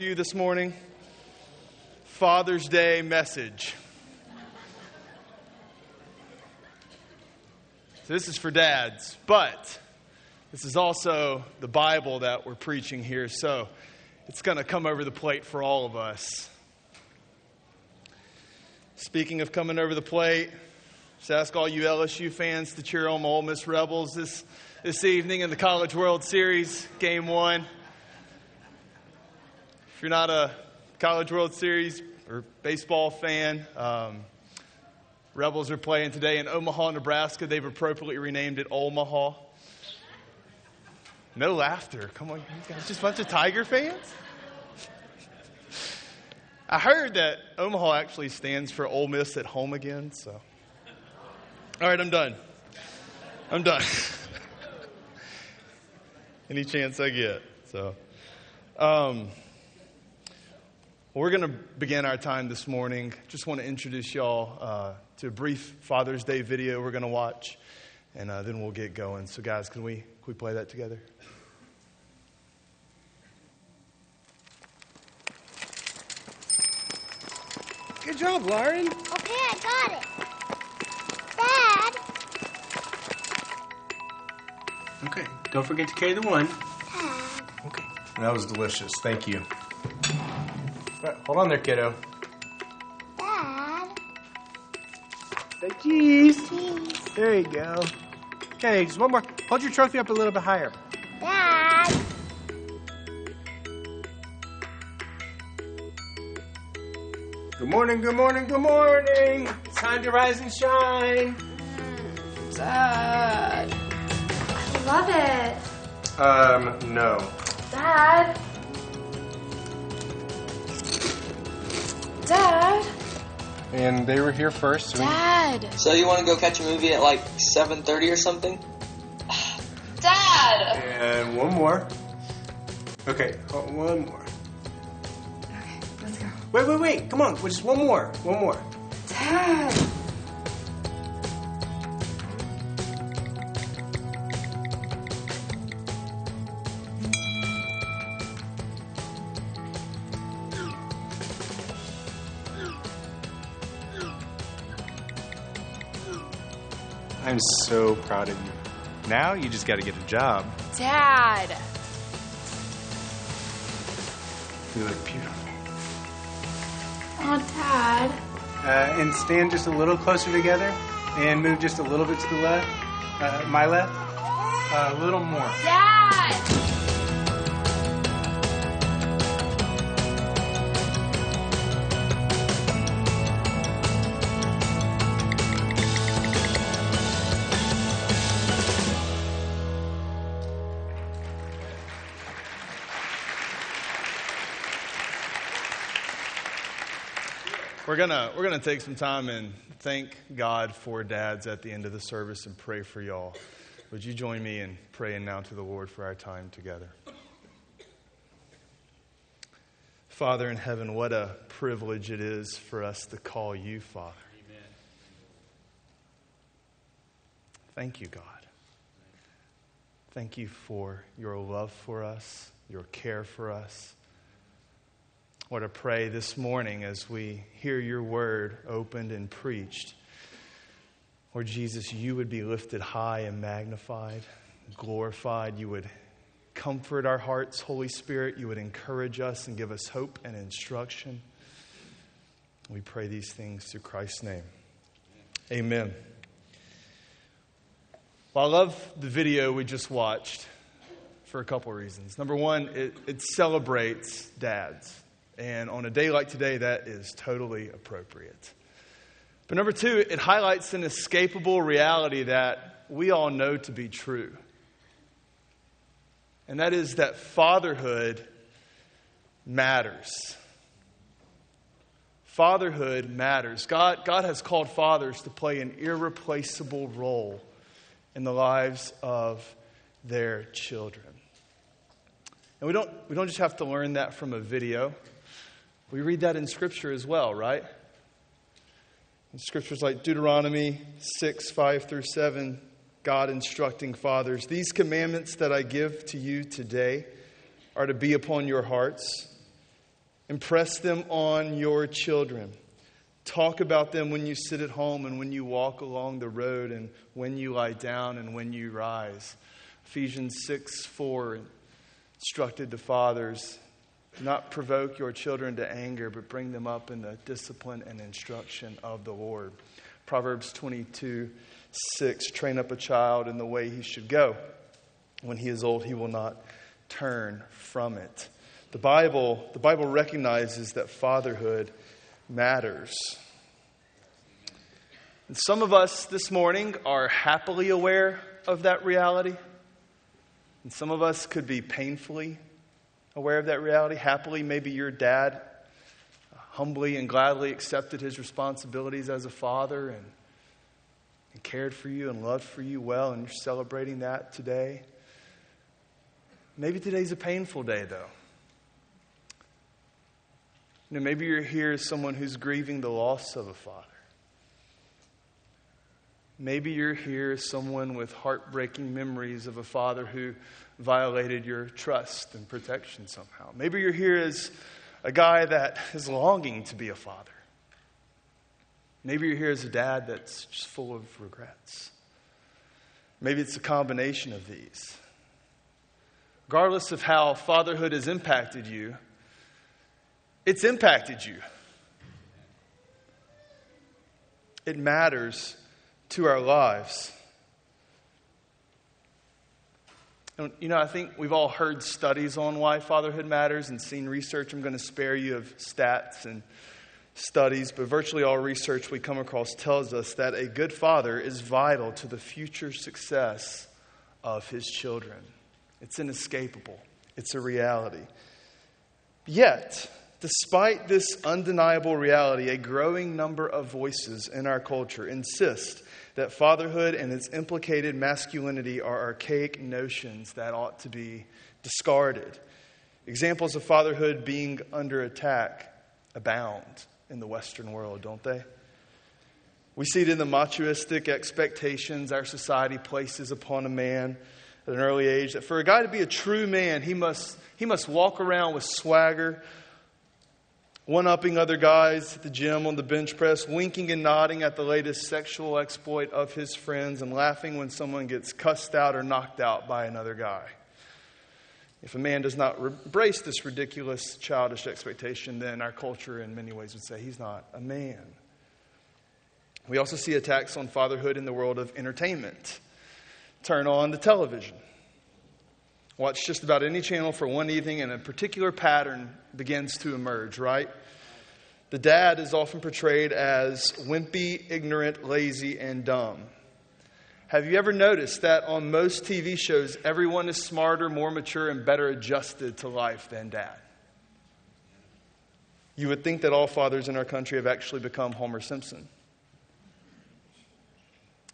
you this morning Father's Day message. So, this is for dads, but this is also the Bible that we're preaching here, so it's going to come over the plate for all of us. Speaking of coming over the plate, just ask all you LSU fans to cheer on Ole Miss Rebels this, this evening in the College World Series, Game 1. If you're not a College World Series or baseball fan, um, Rebels are playing today in Omaha, Nebraska. They've appropriately renamed it Omaha. No laughter. Come on, you guys, just a bunch of Tiger fans? I heard that Omaha actually stands for Ole Miss at home again, so. All right, I'm done. I'm done. Any chance I get, so. Um, we're going to begin our time this morning. Just want to introduce y'all uh, to a brief Father's Day video we're going to watch, and uh, then we'll get going. So, guys, can we, can we play that together? Good job, Lauren. Okay, I got it. Dad. Okay, don't forget to carry the one. Dad. Okay. That was delicious. Thank you. Right, hold on there, kiddo. Dad. Say cheese. Cheese. There you go. Okay, just one more. Hold your trophy up a little bit higher. Dad. Good morning, good morning, good morning. It's time to rise and shine. Dad. I love it. Um, no. Dad. Dad. And they were here first. So we- Dad. So you want to go catch a movie at like 7:30 or something? Dad. And one more. Okay, uh, one more. Okay, let's go. Wait, wait, wait. Come on, just one more. One more. Dad. I'm so proud of you. Now you just got to get a job. Dad. You look beautiful. Oh, Dad. Uh, and stand just a little closer together and move just a little bit to the left. Uh, my left. Uh, a little more. Dad. We're gonna we're gonna take some time and thank God for dads at the end of the service and pray for y'all. Would you join me in praying now to the Lord for our time together? Father in heaven, what a privilege it is for us to call you Father. Amen. Thank you, God. Thank you for your love for us, your care for us. Lord, I pray this morning as we hear your word opened and preached, Lord Jesus, you would be lifted high and magnified, glorified. You would comfort our hearts, Holy Spirit. You would encourage us and give us hope and instruction. We pray these things through Christ's name. Amen. Well, I love the video we just watched for a couple reasons. Number one, it, it celebrates dads. And on a day like today, that is totally appropriate. But number two, it highlights an escapable reality that we all know to be true. And that is that fatherhood matters. Fatherhood matters. God, God has called fathers to play an irreplaceable role in the lives of their children. And we don't, we don't just have to learn that from a video. We read that in Scripture as well, right? In scriptures like Deuteronomy 6, 5 through 7, God instructing fathers, These commandments that I give to you today are to be upon your hearts. Impress them on your children. Talk about them when you sit at home and when you walk along the road and when you lie down and when you rise. Ephesians 6 4 instructed the fathers not provoke your children to anger, but bring them up in the discipline and instruction of the Lord. Proverbs 22 6 Train up a child in the way he should go. When he is old, he will not turn from it. The Bible, the Bible recognizes that fatherhood matters. And some of us this morning are happily aware of that reality. And some of us could be painfully aware of that reality. Happily, maybe your dad humbly and gladly accepted his responsibilities as a father and, and cared for you and loved for you well, and you're celebrating that today. Maybe today's a painful day, though. You know, maybe you're here as someone who's grieving the loss of a father. Maybe you're here as someone with heartbreaking memories of a father who violated your trust and protection somehow. Maybe you're here as a guy that is longing to be a father. Maybe you're here as a dad that's just full of regrets. Maybe it's a combination of these. Regardless of how fatherhood has impacted you, it's impacted you. It matters to our lives. And, you know, I think we've all heard studies on why fatherhood matters and seen research. I'm going to spare you of stats and studies, but virtually all research we come across tells us that a good father is vital to the future success of his children. It's inescapable, it's a reality. Yet, despite this undeniable reality, a growing number of voices in our culture insist that fatherhood and its implicated masculinity are archaic notions that ought to be discarded. Examples of fatherhood being under attack abound in the Western world, don't they? We see it in the machoistic expectations our society places upon a man at an early age that for a guy to be a true man, he must, he must walk around with swagger, one upping other guys at the gym on the bench press, winking and nodding at the latest sexual exploit of his friends, and laughing when someone gets cussed out or knocked out by another guy. If a man does not embrace this ridiculous childish expectation, then our culture in many ways would say he's not a man. We also see attacks on fatherhood in the world of entertainment turn on the television. Watch just about any channel for one evening, and a particular pattern begins to emerge, right? The dad is often portrayed as wimpy, ignorant, lazy, and dumb. Have you ever noticed that on most TV shows, everyone is smarter, more mature, and better adjusted to life than dad? You would think that all fathers in our country have actually become Homer Simpson.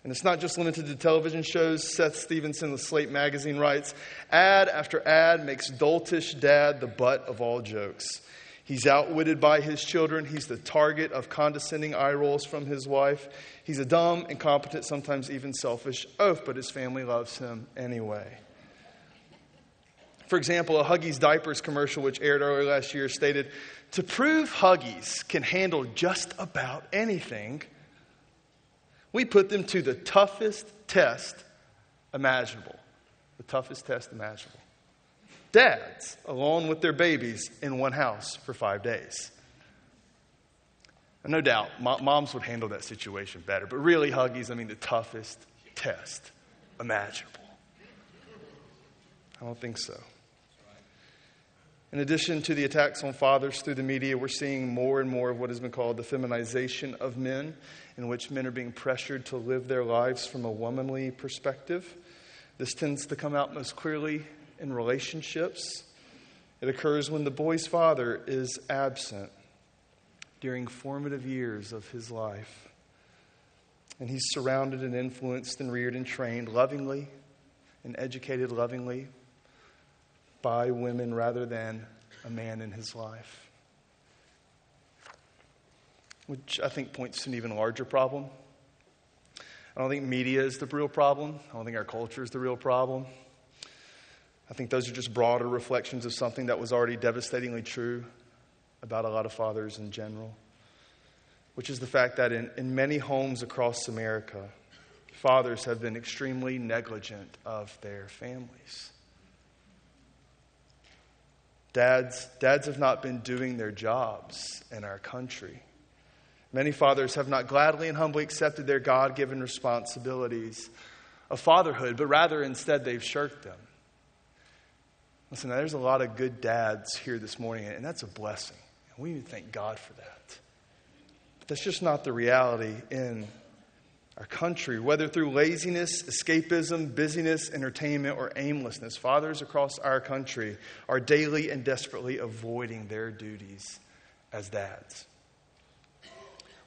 And it's not just limited to television shows. Seth Stevenson of Slate magazine writes Ad after ad makes doltish dad the butt of all jokes. He's outwitted by his children. He's the target of condescending eye rolls from his wife. He's a dumb, incompetent, sometimes even selfish oaf, but his family loves him anyway. For example, a Huggies diapers commercial, which aired earlier last year, stated To prove Huggies can handle just about anything, we put them to the toughest test imaginable. The toughest test imaginable. Dads, alone with their babies, in one house for five days. And no doubt, moms would handle that situation better, but really, Huggies, I mean, the toughest test imaginable. I don't think so. In addition to the attacks on fathers through the media, we're seeing more and more of what has been called the feminization of men, in which men are being pressured to live their lives from a womanly perspective. This tends to come out most clearly in relationships. It occurs when the boy's father is absent during formative years of his life. And he's surrounded and influenced and reared and trained lovingly and educated lovingly by women rather than a man in his life. Which I think points to an even larger problem. I don't think media is the real problem. I don't think our culture is the real problem. I think those are just broader reflections of something that was already devastatingly true about a lot of fathers in general, which is the fact that in, in many homes across America, fathers have been extremely negligent of their families. Dads, dads have not been doing their jobs in our country. Many fathers have not gladly and humbly accepted their God given responsibilities of fatherhood, but rather instead they've shirked them. Listen, there's a lot of good dads here this morning, and that's a blessing. We need to thank God for that. But that's just not the reality in our country, whether through laziness, escapism, busyness, entertainment, or aimlessness. Fathers across our country are daily and desperately avoiding their duties as dads.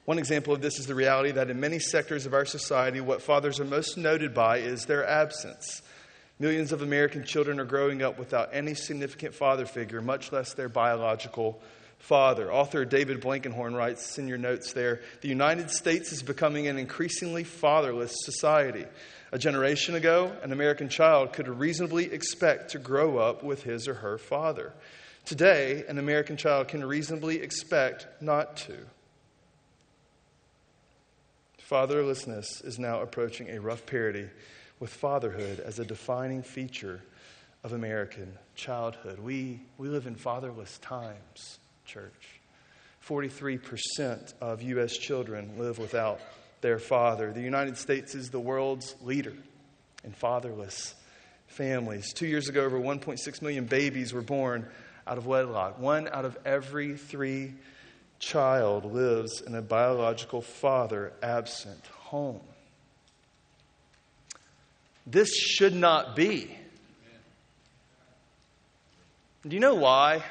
One example of this is the reality that in many sectors of our society, what fathers are most noted by is their absence. Millions of American children are growing up without any significant father figure, much less their biological father. Author David Blankenhorn writes in your notes there the United States is becoming an increasingly fatherless society. A generation ago, an American child could reasonably expect to grow up with his or her father. Today, an American child can reasonably expect not to. Fatherlessness is now approaching a rough parity with fatherhood as a defining feature of American childhood. We, we live in fatherless times, church. 43% of U.S. children live without their father. The United States is the world's leader in fatherless families. Two years ago, over 1.6 million babies were born out of wedlock. One out of every three child lives in a biological father absent home. This should not be. Do you know why?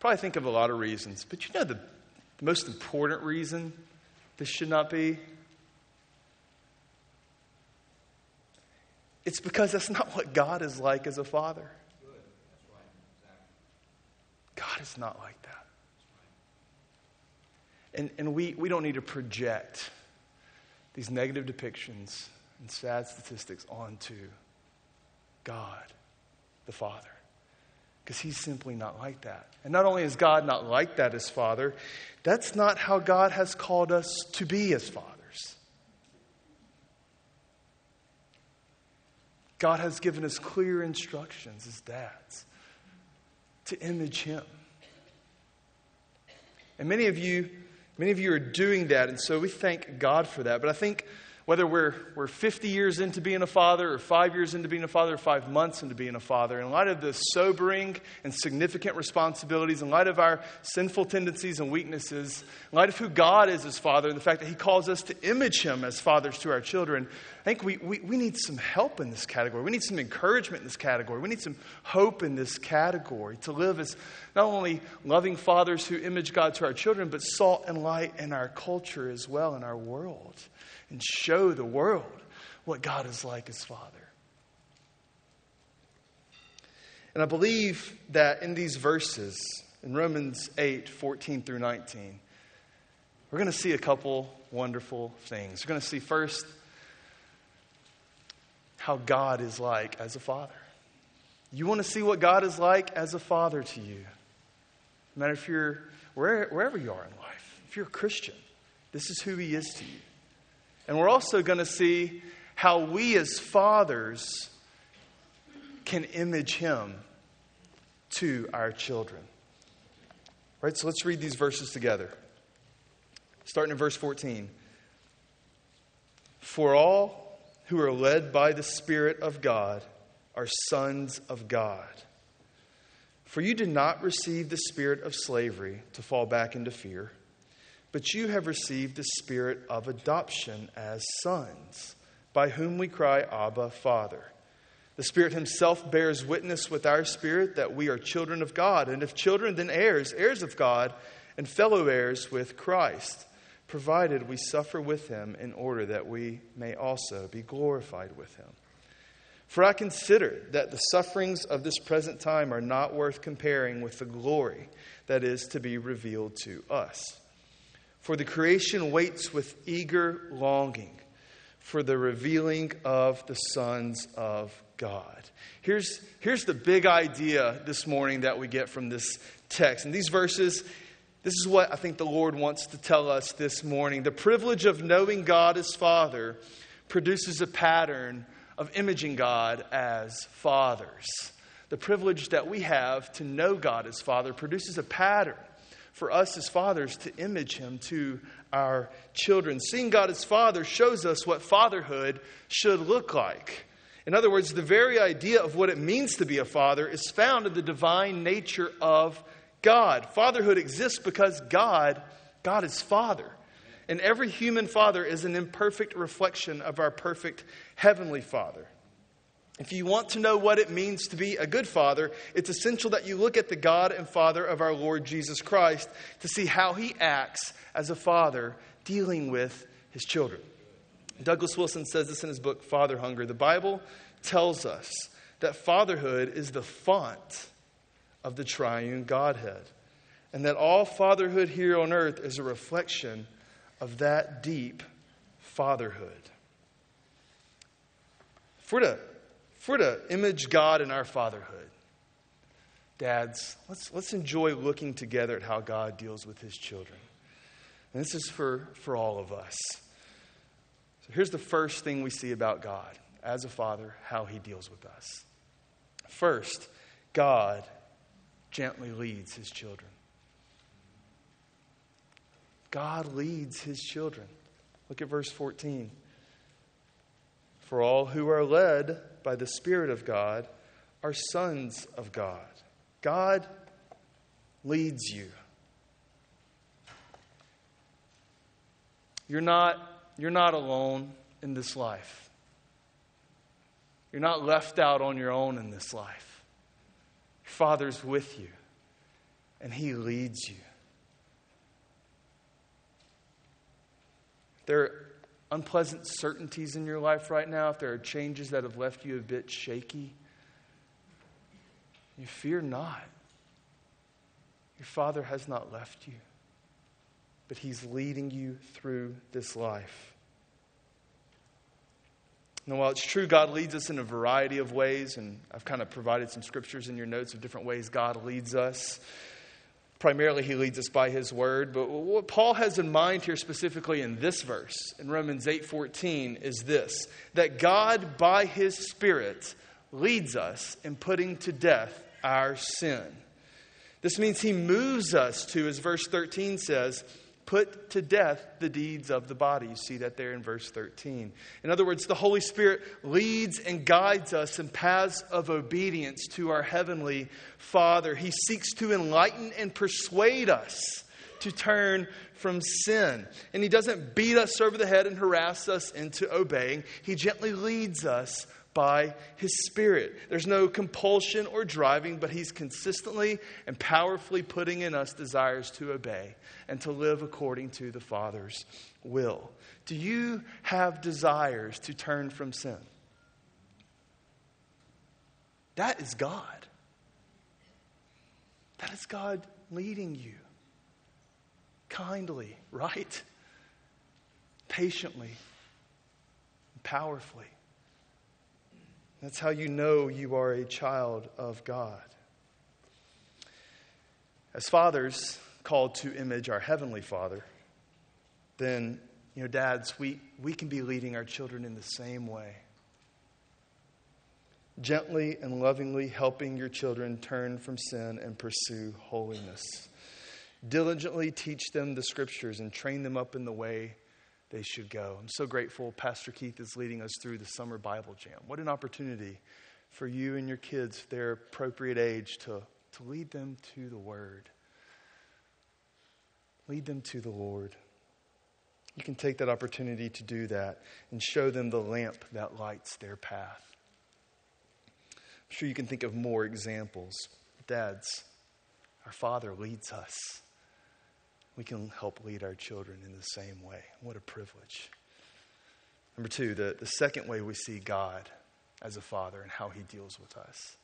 Probably think of a lot of reasons, but you know the, the most important reason this should not be? It's because that's not what God is like as a father. God is not like that. And, and we, we don't need to project these negative depictions and sad statistics onto God, the Father. Because He's simply not like that. And not only is God not like that as Father, that's not how God has called us to be as fathers. God has given us clear instructions as dads to image Him. And many of you, many of you are doing that, and so we thank God for that. But I think whether we're, we're 50 years into being a father, or five years into being a father, or five months into being a father, in light of the sobering and significant responsibilities, in light of our sinful tendencies and weaknesses, in light of who God is as father, and the fact that He calls us to image Him as fathers to our children, I think we, we, we need some help in this category. We need some encouragement in this category. We need some hope in this category to live as not only loving fathers who image God to our children, but salt and light in our culture as well, in our world and show the world what God is like as Father. And I believe that in these verses, in Romans 8 14 through 19, we're going to see a couple wonderful things. We're going to see first how God is like as a father. You want to see what God is like as a father to you. No matter if you're where, wherever you are in life, if you're a Christian, this is who He is to you. And we're also going to see how we as fathers can image him to our children. Right? So let's read these verses together. Starting in verse 14. For all who are led by the Spirit of God are sons of God. For you did not receive the spirit of slavery to fall back into fear but you have received the spirit of adoption as sons, by whom we cry, Abba, Father. The Spirit Himself bears witness with our spirit that we are children of God, and if children, then heirs, heirs of God, and fellow heirs with Christ, provided we suffer with Him in order that we may also be glorified with Him. For I consider that the sufferings of this present time are not worth comparing with the glory that is to be revealed to us. For the creation waits with eager longing for the revealing of the sons of God. Here's, here's the big idea this morning that we get from this text. And these verses, this is what I think the Lord wants to tell us this morning. The privilege of knowing God as Father produces a pattern of imaging God as fathers. The privilege that we have to know God as Father produces a pattern for us as fathers to image Him to our children. Seeing God as Father shows us what fatherhood should look like. In other words, the very idea of what it means to be a father is found in the divine nature of God. Fatherhood exists because God, God is Father. And every human father is an imperfect reflection of our perfect heavenly Father. If you want to know what it means to be a good father, it's essential that you look at the God and Father of our Lord Jesus Christ to see how he acts as a father dealing with his children. Douglas Wilson says this in his book, Father Hunger. The Bible tells us that fatherhood is the font of the triune Godhead, and that all fatherhood here on earth is a reflection of that deep fatherhood. We're to, if we're to image God in our fatherhood, dads, let's, let's enjoy looking together at how God deals with his children. And this is for, for all of us. So here's the first thing we see about God as a father, how he deals with us. First, God gently leads his children. God leads his children. Look at verse 14. For all who are led by the Spirit of God are sons of God. God leads you. You're not, you're not alone in this life. You're not left out on your own in this life. Your Father's with you, and He leads you. There unpleasant certainties in your life right now, if there are changes that have left you a bit shaky, you fear not. Your Father has not left you, but He's leading you through this life. Now, while it's true God leads us in a variety of ways, and I've kind of provided some scriptures in your notes of different ways God leads us, Primarily, he leads us by his word. But what Paul has in mind here, specifically in this verse, in Romans 8:14, is this: that God, by his Spirit, leads us in putting to death our sin. This means he moves us to, as verse 13 says, put to death the deeds of the body. You see that there in verse 13. In other words, the Holy Spirit leads and guides us in paths of obedience to our Heavenly Father. He seeks to enlighten and persuade us to turn from sin. And He doesn't beat us over the head and harass us into obeying, He gently leads us by His Spirit. There's no compulsion or driving, but He's consistently and powerfully putting in us desires to obey and to live according to the Father's will. Do you have desires to turn from sin? That is God. That is God leading you kindly, right? Patiently, powerfully. That's how you know you are a child of God. As fathers called to image our Heavenly Father, then, you know, dads, we, we can be leading our children in the same way. Gently and lovingly helping your children turn from sin and pursue holiness. Diligently teach them the scriptures and train them up in the way they should go. I'm so grateful Pastor Keith is leading us through the summer Bible jam. What an opportunity for you and your kids, their appropriate age, to, to lead them to the Word. Lead them to the Lord. You can take that opportunity to do that and show them the lamp that lights their path. I'm sure you can think of more examples. Dads, our Father leads us we can help lead our children in the same way. What a privilege. Number two, the, the second way we see God as a father and how he deals with us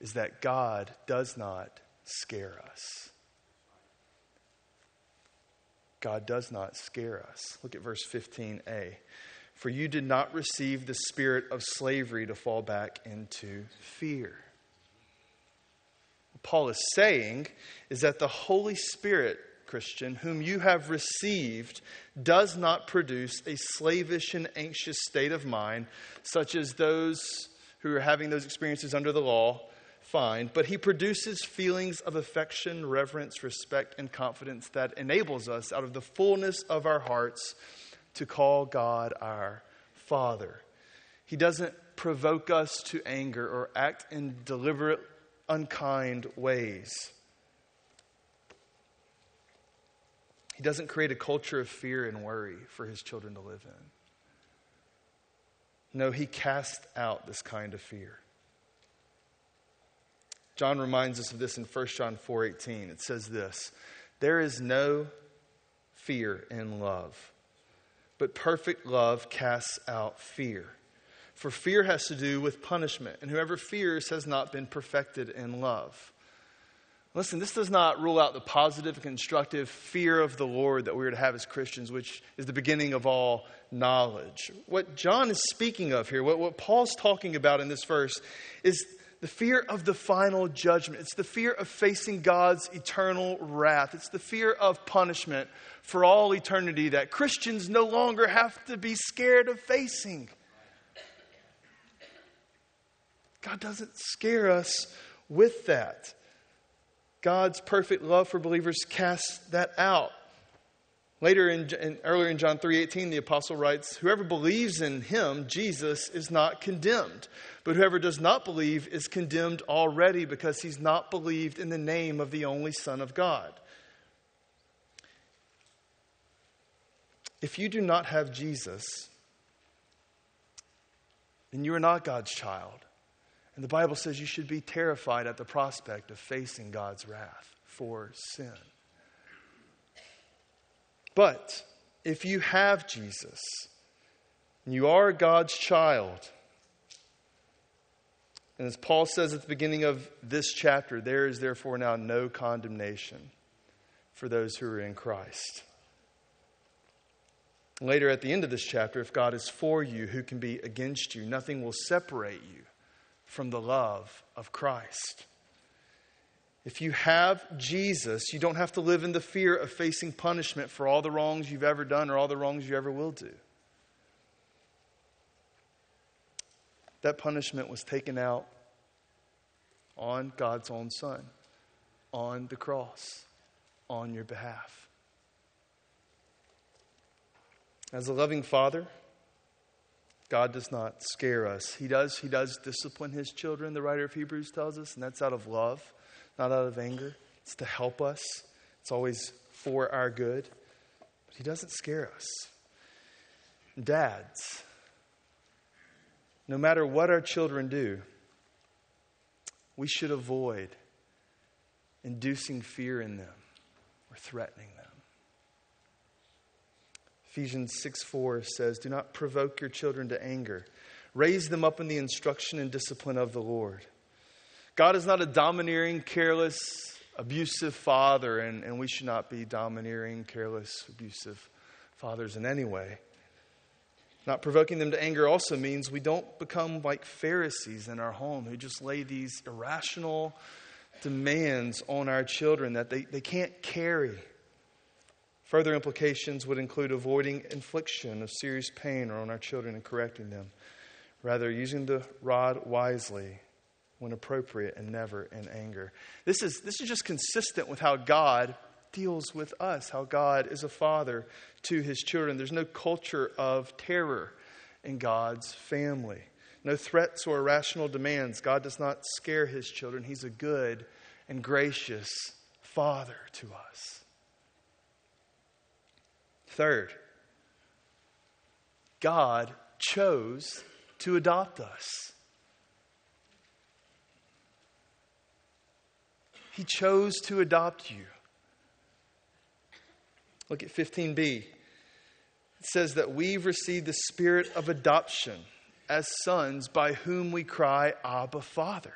is that God does not scare us. God does not scare us. Look at verse 15a. For you did not receive the spirit of slavery to fall back into fear. What Paul is saying is that the Holy Spirit, Christian, whom you have received, does not produce a slavish and anxious state of mind, such as those who are having those experiences under the law find, but he produces feelings of affection, reverence, respect, and confidence that enables us, out of the fullness of our hearts, to call God our Father. He doesn't provoke us to anger or act in deliberate, unkind ways. He doesn't create a culture of fear and worry for his children to live in. No, he casts out this kind of fear. John reminds us of this in 1 John 4:18. It says this, "There is no fear in love, but perfect love casts out fear. For fear has to do with punishment, and whoever fears has not been perfected in love." Listen, this does not rule out the positive constructive fear of the Lord that we are to have as Christians, which is the beginning of all knowledge. What John is speaking of here, what, what Paul's talking about in this verse, is the fear of the final judgment. It's the fear of facing God's eternal wrath. It's the fear of punishment for all eternity that Christians no longer have to be scared of facing. God doesn't scare us with that. God's perfect love for believers casts that out. Later in, in, earlier in John 3:18 the apostle writes whoever believes in him Jesus is not condemned but whoever does not believe is condemned already because he's not believed in the name of the only son of God. If you do not have Jesus then you are not God's child. And the Bible says you should be terrified at the prospect of facing God's wrath for sin. But if you have Jesus, and you are God's child, and as Paul says at the beginning of this chapter, there is therefore now no condemnation for those who are in Christ. Later at the end of this chapter, if God is for you, who can be against you? Nothing will separate you from the love of Christ. If you have Jesus, you don't have to live in the fear of facing punishment for all the wrongs you've ever done or all the wrongs you ever will do. That punishment was taken out on God's own Son, on the cross, on your behalf. As a loving Father, God does not scare us. He does, he does discipline his children, the writer of Hebrews tells us, and that's out of love not out of anger. It's to help us, it's always for our good. But He doesn't scare us. Dads, no matter what our children do, we should avoid inducing fear in them or threatening them. Ephesians 6 4 says, Do not provoke your children to anger. Raise them up in the instruction and discipline of the Lord. God is not a domineering, careless, abusive father, and, and we should not be domineering, careless, abusive fathers in any way. Not provoking them to anger also means we don't become like Pharisees in our home who just lay these irrational demands on our children that they, they can't carry. Further implications would include avoiding infliction of serious pain or on our children and correcting them, rather, using the rod wisely when appropriate and never in anger. This is, this is just consistent with how God deals with us, how God is a father to his children. There's no culture of terror in God's family, no threats or irrational demands. God does not scare his children. He's a good and gracious father to us. Third, God chose to adopt us. He chose to adopt you. Look at 15b. It says that we've received the spirit of adoption as sons by whom we cry, Abba, Father.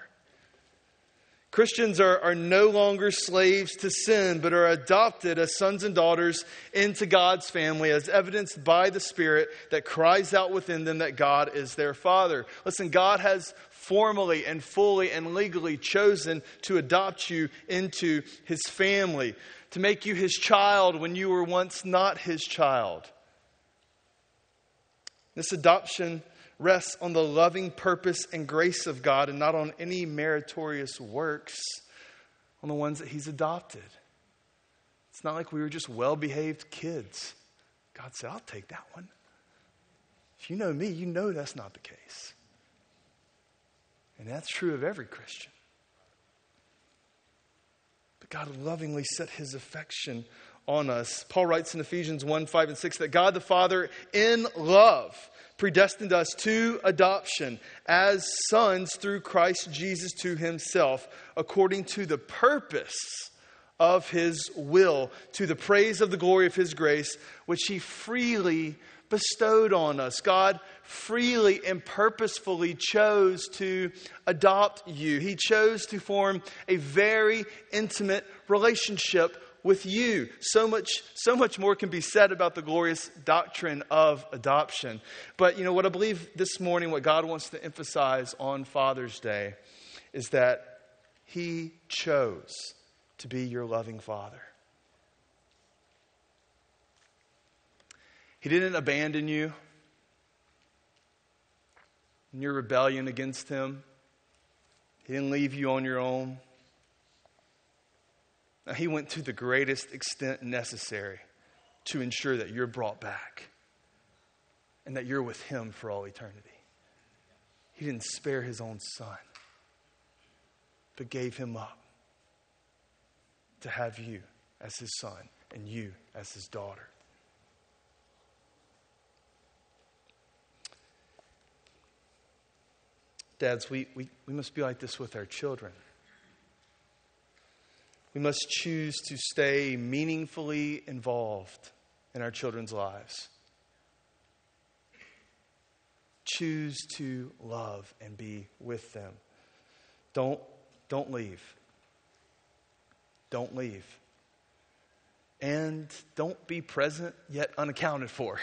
Christians are, are no longer slaves to sin, but are adopted as sons and daughters into God's family, as evidenced by the Spirit that cries out within them that God is their Father. Listen, God has formally and fully and legally chosen to adopt you into His family, to make you His child when you were once not His child. This adoption rests on the loving purpose and grace of God and not on any meritorious works, on the ones that He's adopted. It's not like we were just well behaved kids. God said, I'll take that one. If you know me, you know that's not the case. And that's true of every Christian. But God lovingly set his affection on us. Paul writes in Ephesians 1 5 and 6 that God the Father, in love, predestined us to adoption as sons through Christ Jesus to himself, according to the purpose of his will, to the praise of the glory of his grace, which he freely bestowed on us. God freely and purposefully chose to adopt you. He chose to form a very intimate relationship with you. So much, so much more can be said about the glorious doctrine of adoption. But you know what I believe this morning, what God wants to emphasize on Father's Day is that He chose to be your loving Father. He didn't abandon you in your rebellion against Him. He didn't leave you on your own. He went to the greatest extent necessary to ensure that you're brought back and that you're with him for all eternity. He didn't spare his own son, but gave him up to have you as his son and you as his daughter. Dads, we, we, we must be like this with our children. We must choose to stay meaningfully involved in our children's lives. Choose to love and be with them. Don't, don't leave. Don't leave. And don't be present yet unaccounted for.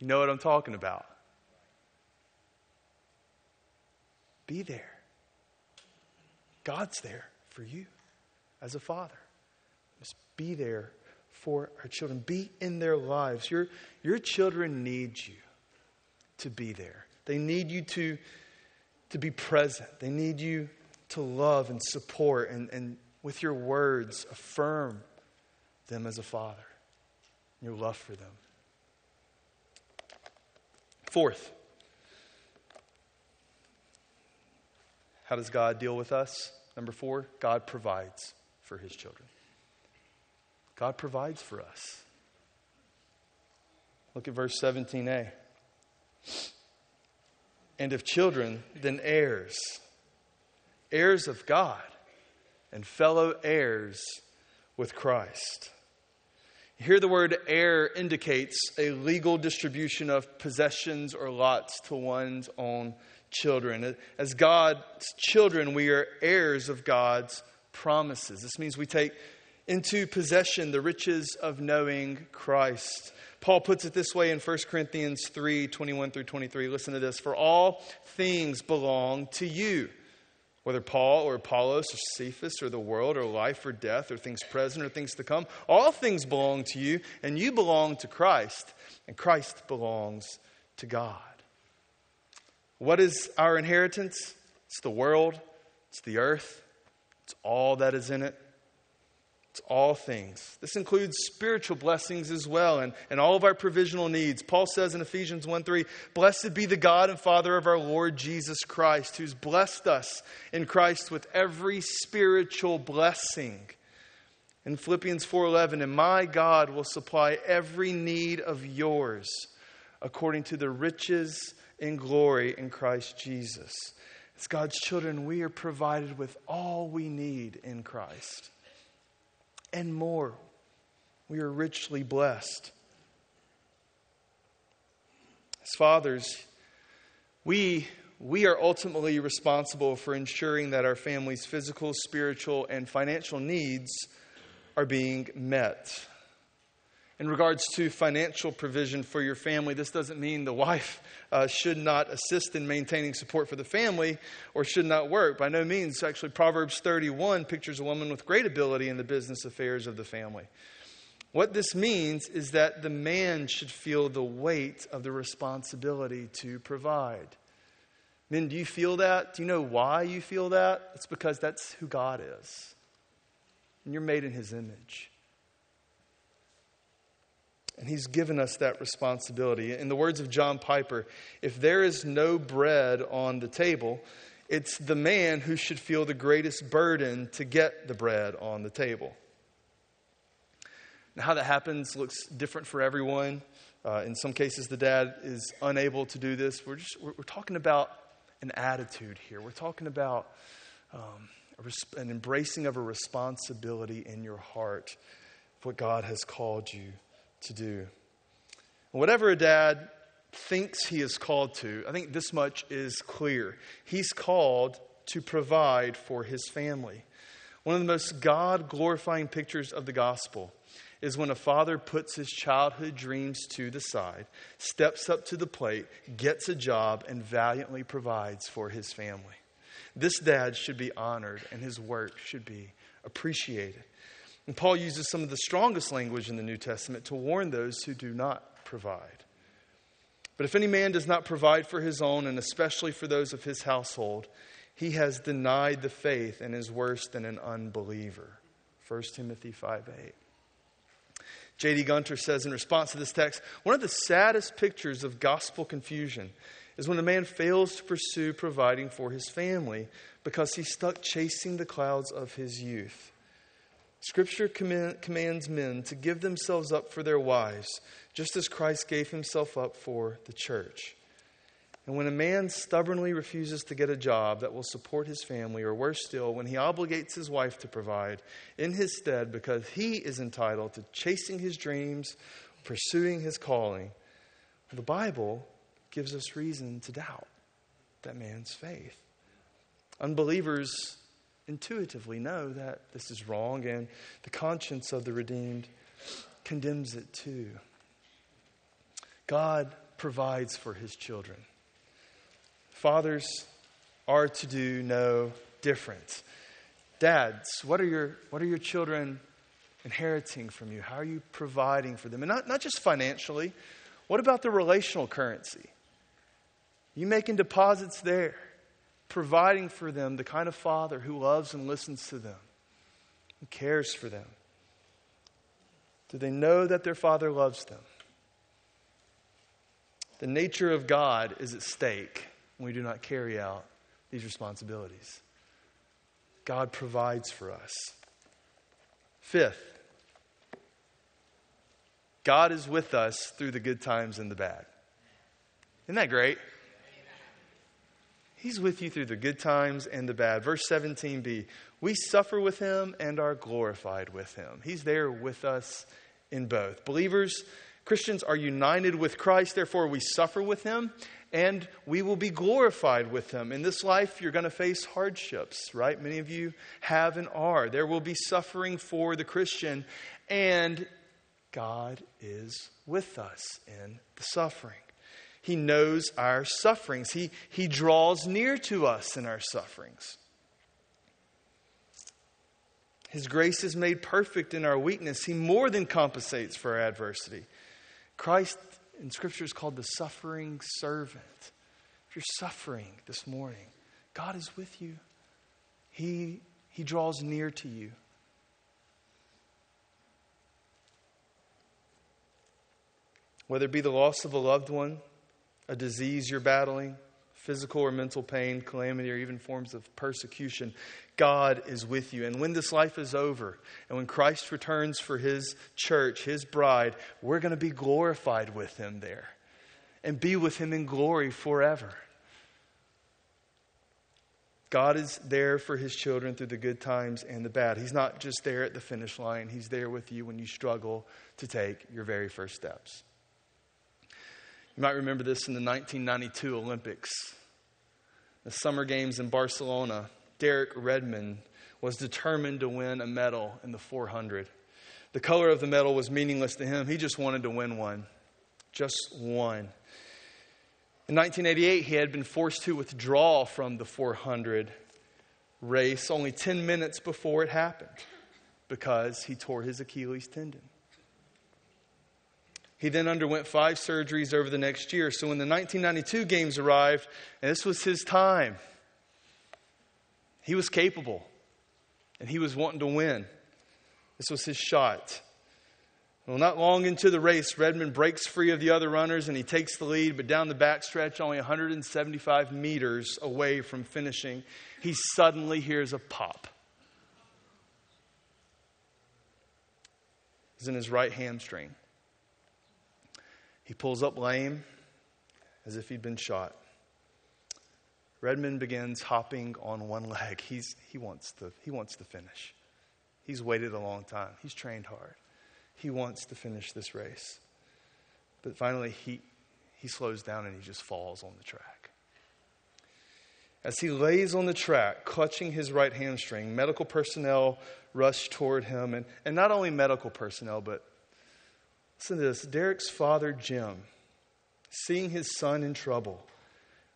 You know what I'm talking about. Be there. God's there for you as a father. Must be there for our children. Be in their lives. Your, your children need you to be there. They need you to, to be present. They need you to love and support and, and with your words affirm them as a father, your love for them. Fourth, how does God deal with us? Number four, God provides for his children. God provides for us. Look at verse 17a. And if children, then heirs, heirs of God, and fellow heirs with Christ. Here, the word heir indicates a legal distribution of possessions or lots to one's own children. As God's children, we are heirs of God's promises. This means we take into possession the riches of knowing Christ. Paul puts it this way in 1 Corinthians 3 21 through 23. Listen to this. For all things belong to you, whether Paul or Apollos or Cephas or the world or life or death or things present or things to come. All things belong to you, and you belong to Christ, and Christ belongs to God. What is our inheritance? It's the world, it's the earth, it's all that is in it. It's all things. This includes spiritual blessings as well and, and all of our provisional needs. Paul says in Ephesians 1 3, Blessed be the God and Father of our Lord Jesus Christ, who's blessed us in Christ with every spiritual blessing. In Philippians 4:11, and my God will supply every need of yours according to the riches in glory in Christ Jesus. As God's children, we are provided with all we need in Christ and more. We are richly blessed. As fathers, we we are ultimately responsible for ensuring that our family's physical, spiritual, and financial needs are being met. In regards to financial provision for your family, this doesn't mean the wife uh, should not assist in maintaining support for the family or should not work. By no means. Actually, Proverbs 31 pictures a woman with great ability in the business affairs of the family. What this means is that the man should feel the weight of the responsibility to provide. Men, do you feel that? Do you know why you feel that? It's because that's who God is. And you're made in his image. And he's given us that responsibility. In the words of John Piper, if there is no bread on the table, it's the man who should feel the greatest burden to get the bread on the table. Now, how that happens looks different for everyone. Uh, in some cases, the dad is unable to do this. We're, just, we're, we're talking about an attitude here. We're talking about um, an embracing of a responsibility in your heart of what God has called you to do. Whatever a dad thinks he is called to, I think this much is clear. He's called to provide for his family. One of the most God glorifying pictures of the gospel is when a father puts his childhood dreams to the side, steps up to the plate, gets a job, and valiantly provides for his family. This dad should be honored and his work should be appreciated. And Paul uses some of the strongest language in the New Testament to warn those who do not provide. But if any man does not provide for his own, and especially for those of his household, he has denied the faith and is worse than an unbeliever. 1 Timothy 5 8. J.D. Gunter says in response to this text one of the saddest pictures of gospel confusion is when a man fails to pursue providing for his family because he's stuck chasing the clouds of his youth. Scripture command, commands men to give themselves up for their wives, just as Christ gave himself up for the church. And when a man stubbornly refuses to get a job that will support his family, or worse still, when he obligates his wife to provide in his stead because he is entitled to chasing his dreams, pursuing his calling, the Bible gives us reason to doubt that man's faith. Unbelievers intuitively know that this is wrong, and the conscience of the redeemed condemns it too. God provides for his children. Fathers are to do no different. Dads, what are your, what are your children inheriting from you? How are you providing for them? And not, not just financially, what about the relational currency? You making deposits there, providing for them the kind of father who loves and listens to them, who cares for them. Do they know that their father loves them? The nature of God is at stake when we do not carry out these responsibilities. God provides for us. Fifth, God is with us through the good times and the bad. Isn't that great? He's with you through the good times and the bad. Verse 17b We suffer with him and are glorified with him. He's there with us in both. Believers, Christians are united with Christ, therefore we suffer with him and we will be glorified with him. In this life, you're going to face hardships, right? Many of you have and are. There will be suffering for the Christian, and God is with us in the suffering. He knows our sufferings, He, he draws near to us in our sufferings. His grace is made perfect in our weakness. He more than compensates for our adversity. Christ in Scripture is called the suffering servant. If you're suffering this morning, God is with you. He, he draws near to you. Whether it be the loss of a loved one, a disease you're battling, physical or mental pain, calamity, or even forms of persecution, God is with you. And when this life is over, and when Christ returns for his church, his bride, we're going to be glorified with him there and be with him in glory forever. God is there for his children through the good times and the bad. He's not just there at the finish line, he's there with you when you struggle to take your very first steps. You might remember this in the 1992 Olympics. the Summer Games in Barcelona, Derek Redmond was determined to win a medal in the 400. The color of the medal was meaningless to him. He just wanted to win one. Just one. In 1988, he had been forced to withdraw from the 400 race only 10 minutes before it happened because he tore his Achilles tendon. He then underwent five surgeries over the next year. So when the 1992 games arrived, and this was his time, he was capable and he was wanting to win. This was his shot. Well, not long into the race, Redmond breaks free of the other runners and he takes the lead, but down the backstretch, only 175 meters away from finishing, he suddenly hears a pop. It's in his right hamstring. He pulls up lame as if he'd been shot. Redmond begins hopping on one leg. He's, he, wants to, he wants to finish. He's waited a long time, he's trained hard. He wants to finish this race. But finally, he, he slows down and he just falls on the track. As he lays on the track, clutching his right hamstring, medical personnel rush toward him. And, and not only medical personnel, but listen to this Derek's father, Jim, seeing his son in trouble,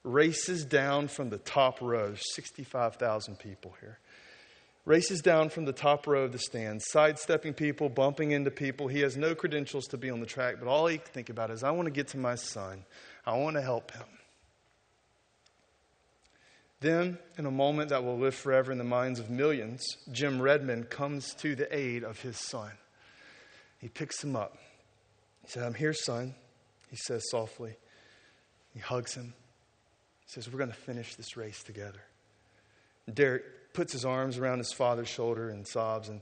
races down from the top row, 65,000 people here races down from the top row of the stand, sidestepping people, bumping into people. He has no credentials to be on the track, but all he can think about is, I want to get to my son. I want to help him. Then, in a moment that will live forever in the minds of millions, Jim Redmond comes to the aid of his son. He picks him up. Said, I'm here, son, he says softly. He hugs him. He says, We're going to finish this race together. Derek puts his arms around his father's shoulder and sobs. And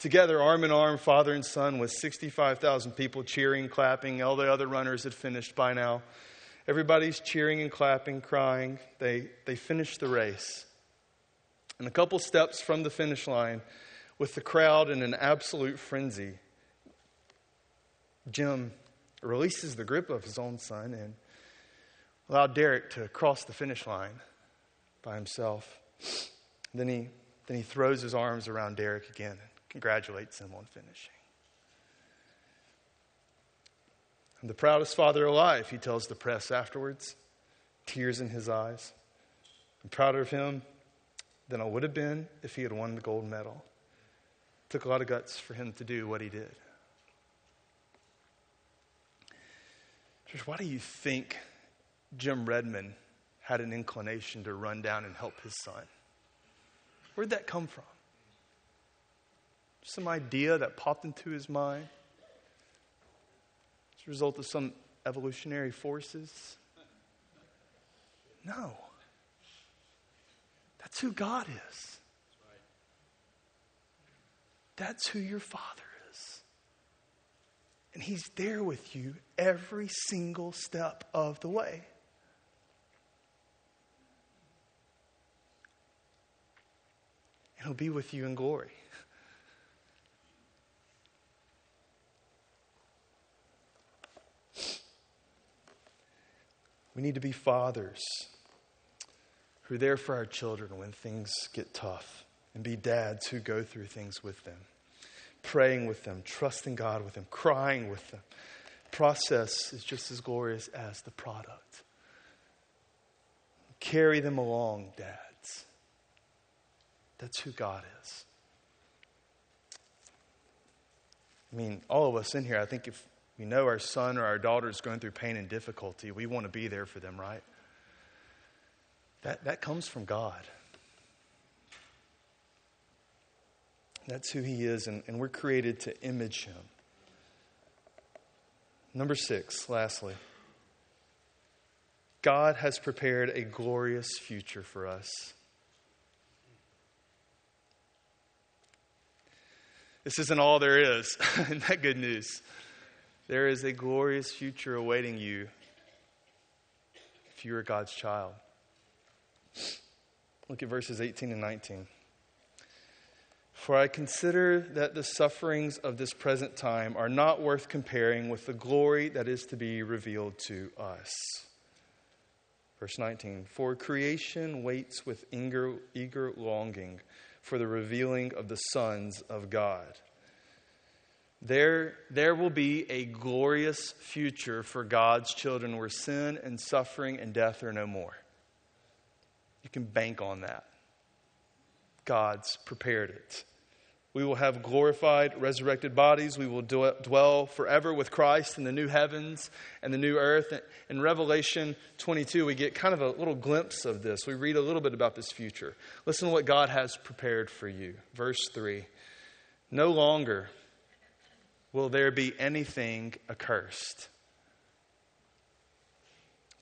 together, arm in arm, father and son, with 65,000 people cheering, clapping. All the other runners had finished by now. Everybody's cheering and clapping, crying. They, they finish the race. And a couple steps from the finish line, with the crowd in an absolute frenzy, Jim releases the grip of his own son and allowed Derek to cross the finish line by himself. Then he, then he throws his arms around Derek again and congratulates him on finishing. I'm the proudest father alive, he tells the press afterwards, tears in his eyes. I'm prouder of him than I would have been if he had won the gold medal. It took a lot of guts for him to do what he did. Church, why do you think Jim Redmond had an inclination to run down and help his son? Where'd that come from? Some idea that popped into his mind? As a result of some evolutionary forces? No. That's who God is. That's who your Father. And He's there with you every single step of the way. and He'll be with you in glory. We need to be fathers who are there for our children when things get tough, and be dads who go through things with them, praying with them, trusting God with them, crying with them. Process is just as glorious as the product. Carry them along, dads. That's who God is. I mean, all of us in here, I think if we know our son or our daughter is going through pain and difficulty, we want to be there for them, right? That, that comes from God. That's who He is, and, and we're created to image Him. Number six, lastly, God has prepared a glorious future for us. This isn't all there is. Isn't that good news? There is a glorious future awaiting you if you are God's child. Look at verses 18 and 19. For I consider that the sufferings of this present time are not worth comparing with the glory that is to be revealed to us. Verse 19 For creation waits with eager, eager longing for the revealing of the sons of God. There, there will be a glorious future for God's children where sin and suffering and death are no more. You can bank on that. God's prepared it. We will have glorified, resurrected bodies. We will dwell forever with Christ in the new heavens and the new earth. In Revelation 22, we get kind of a little glimpse of this. We read a little bit about this future. Listen to what God has prepared for you. Verse 3 No longer will there be anything accursed.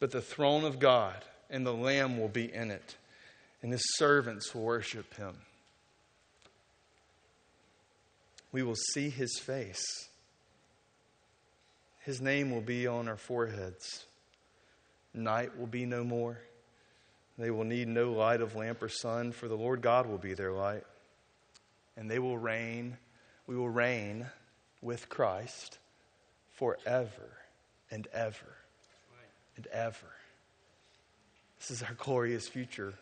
But the throne of God and the Lamb will be in it, and his servants will worship him. We will see his face. His name will be on our foreheads. Night will be no more. They will need no light of lamp or sun, for the Lord God will be their light. And they will reign. We will reign with Christ forever and ever and ever. This is our glorious future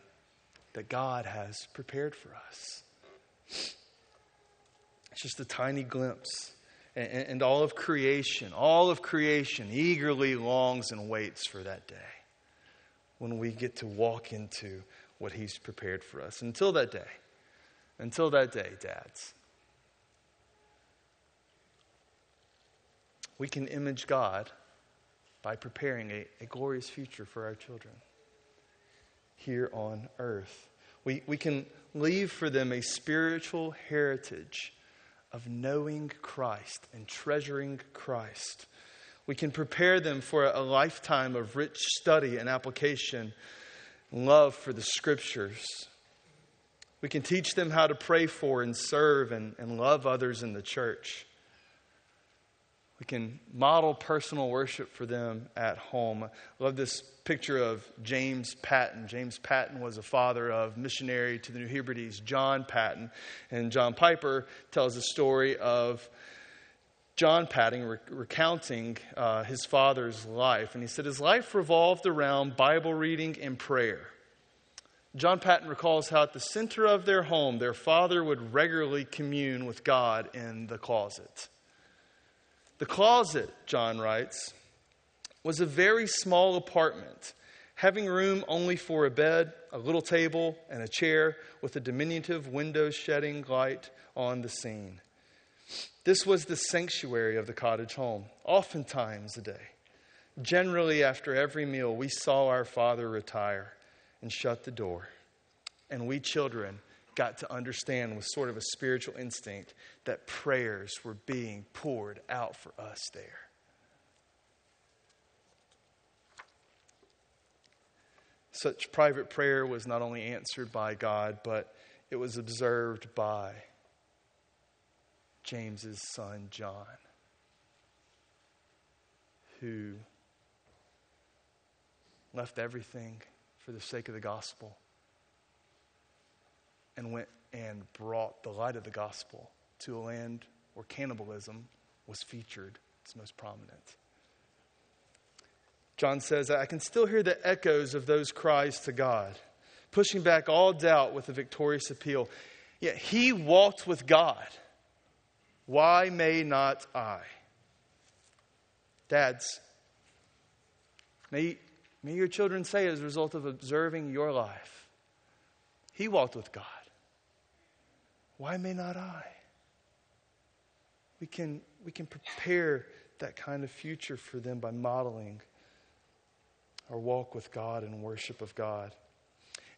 that God has prepared for us. Just a tiny glimpse. And, and, all of creation, all of creation eagerly longs and waits for that day when we get to walk into what He's prepared for us. Until that day, until that day, dads, we can image God by preparing a, a glorious future for our children here on earth. We, we can leave for them a spiritual heritage of knowing Christ and treasuring Christ. We can prepare them for a lifetime of rich study and application, love for the scriptures. We can teach them how to pray for and serve and, and love others in the church. We can model personal worship for them at home. I love this picture of James Paton. James Paton was a father of missionary to the New Hebrides, John Paton. And John Piper tells the story of John Paton rec- recounting uh, his father's life. And he said his life revolved around Bible reading and prayer. John Paton recalls how at the center of their home, their father would regularly commune with God in the closet. The closet, John writes, was a very small apartment, having room only for a bed, a little table, and a chair with a diminutive window shedding light on the scene. This was the sanctuary of the cottage home, oftentimes a day. Generally, after every meal, we saw our father retire and shut the door, and we children got to understand with sort of a spiritual instinct that prayers were being poured out for us there. Such private prayer was not only answered by God, but it was observed by James's son John, who left everything for the sake of the gospel and went and brought the light of the gospel to a land where cannibalism was featured its most prominent. John says, I can still hear the echoes of those cries to God, pushing back all doubt with a victorious appeal. Yet he walked with God. Why may not I? Dads, may, may your children say as a result of observing your life, he walked with God. Why may not I? We can, we can prepare that kind of future for them by modeling our walk with God and worship of God.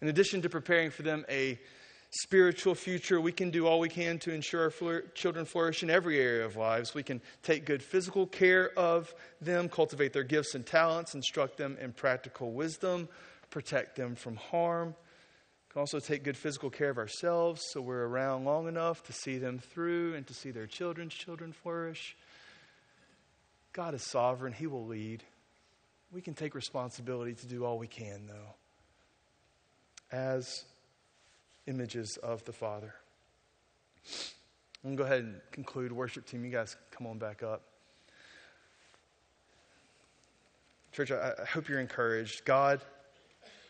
In addition to preparing for them a spiritual future, we can do all we can to ensure our children flourish in every area of lives. We can take good physical care of them, cultivate their gifts and talents, instruct them in practical wisdom, protect them from harm, can also take good physical care of ourselves so we're around long enough to see them through and to see their children's children flourish. God is sovereign, He will lead. We can take responsibility to do all we can, though, as images of the Father. I'm going to go ahead and conclude. Worship team, you guys come on back up. Church, I, I hope you're encouraged. God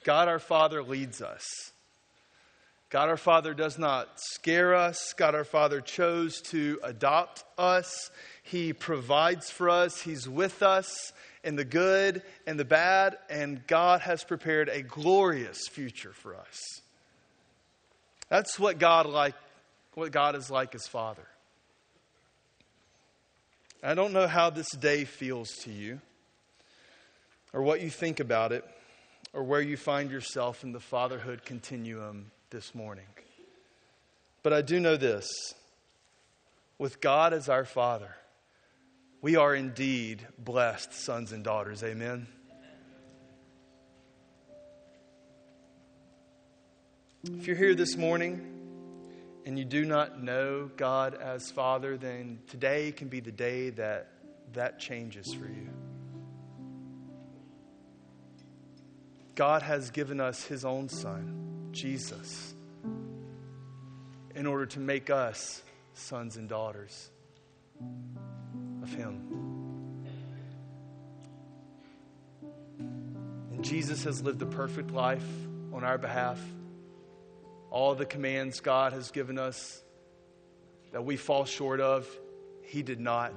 God our Father leads us. God our Father does not scare us. God our Father chose to adopt us. He provides for us. He's with us in the good and the bad. And God has prepared a glorious future for us. That's what God like what God is like as Father. I don't know how this day feels to you, or what you think about it, or where you find yourself in the fatherhood continuum this morning. But I do know this with God as our Father, we are indeed blessed sons and daughters. Amen. If you're here this morning, and you do not know God as Father, then today can be the day that that changes for you. God has given us His own Son, Jesus, in order to make us sons and daughters of Him. And Jesus has lived a perfect life on our behalf all the commands God has given us that we fall short of, He did not.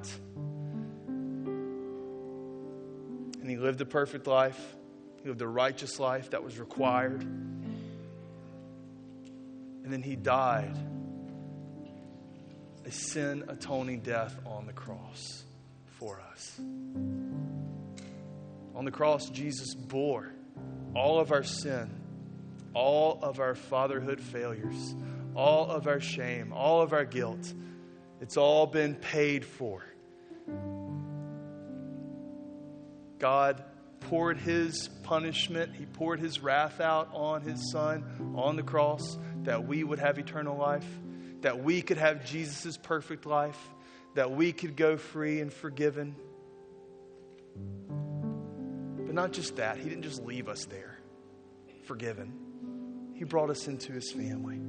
And He lived a perfect life, He lived a righteous life that was required. And then He died a sin atoning death on the cross for us. On the cross, Jesus bore all of our sin all of our fatherhood failures, all of our shame, all of our guilt. It's all been paid for. God poured his punishment, he poured his wrath out on his son on the cross that we would have eternal life, that we could have Jesus' perfect life, that we could go free and forgiven. But not just that, he didn't just leave us there, forgiven. He brought us into his family.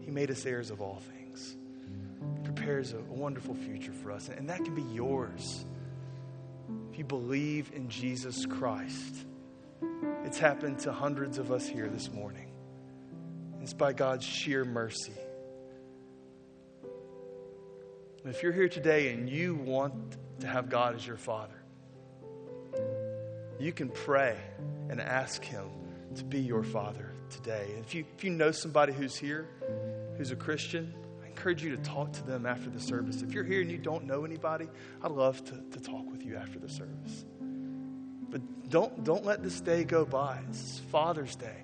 He made us heirs of all things. He prepares a, a wonderful future for us, and that can be yours if you believe in Jesus Christ. It's happened to hundreds of us here this morning. It's by God's sheer mercy. If you're here today and you want to have God as your Father, you can pray and ask Him to be your Father today. If you, if you know somebody who's here, who's a Christian, I encourage you to talk to them after the service. If you're here and you don't know anybody, I'd love to, to talk with you after the service. But don't, don't let this day go by. It's Father's Day.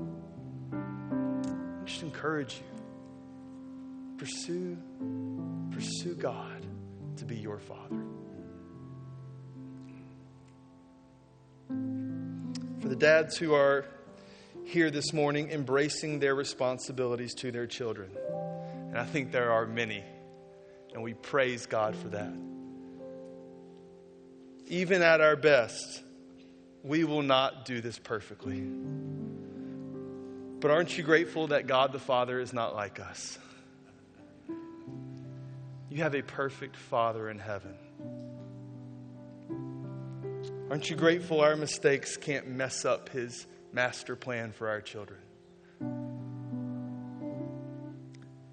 I just encourage you. Pursue, pursue God to be your Father. for the dads who are here this morning embracing their responsibilities to their children. And I think there are many, and we praise God for that. Even at our best, we will not do this perfectly. But aren't you grateful that God the Father is not like us? You have a perfect Father in heaven. Aren't you grateful our mistakes can't mess up His master plan for our children?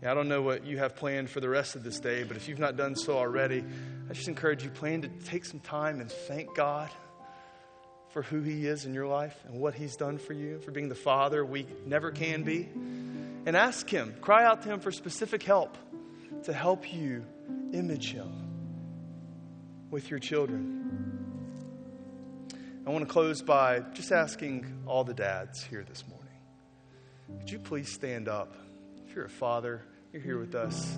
I don't know what you have planned for the rest of this day, but if you've not done so already, I just encourage you plan to take some time and thank God for who He is in your life and what He's done for you, for being the Father we never can be. And ask Him, cry out to Him for specific help to help you image Him with your children. I want to close by just asking all the dads here this morning could you please stand up? If you're a father, you're here with us.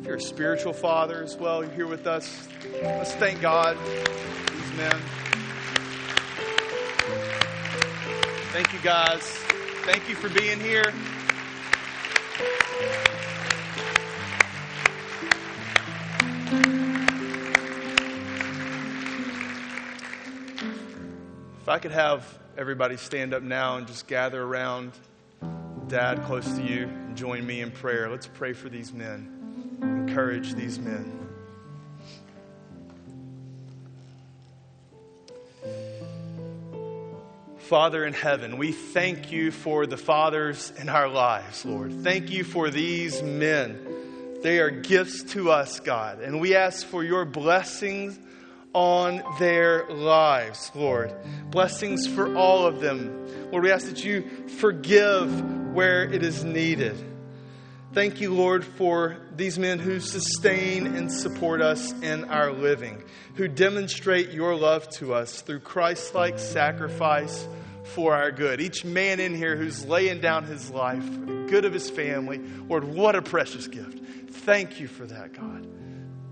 If you're a spiritual father as well, you're here with us. Let's thank God these men. Thank you, guys. Thank you for being here. If I could have everybody stand up now and just gather around dad close to you and join me in prayer. Let's pray for these men, encourage these men. Father in heaven, we thank you for the fathers in our lives, Lord. Thank you for these men. They are gifts to us, God. And we ask for your blessings on their lives, Lord. Blessings for all of them. Lord, we ask that you forgive where it is needed. Thank you, Lord, for these men who sustain and support us in our living, who demonstrate your love to us through Christ like sacrifice for our good. Each man in here who's laying down his life for the good of his family, Lord, what a precious gift. Thank you for that, God.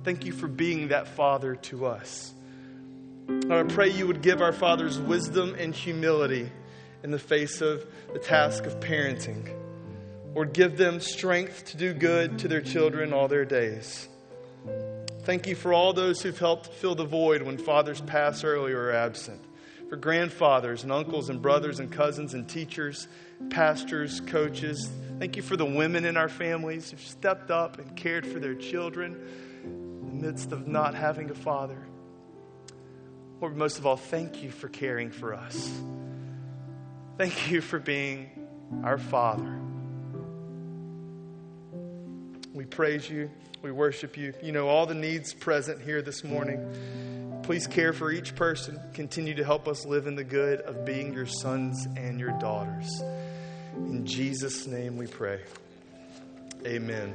Thank you for being that father to us. Lord, I pray you would give our fathers wisdom and humility in the face of the task of parenting. Lord, give them strength to do good to their children all their days. Thank you for all those who've helped fill the void when fathers pass early or are absent. For grandfathers and uncles and brothers and cousins and teachers, pastors, coaches. Thank you for the women in our families who've stepped up and cared for their children in the midst of not having a father. Lord, most of all, thank you for caring for us. Thank you for being our Father. We praise you. We worship you. You know all the needs present here this morning. Please care for each person. Continue to help us live in the good of being your sons and your daughters. In Jesus' name we pray. Amen.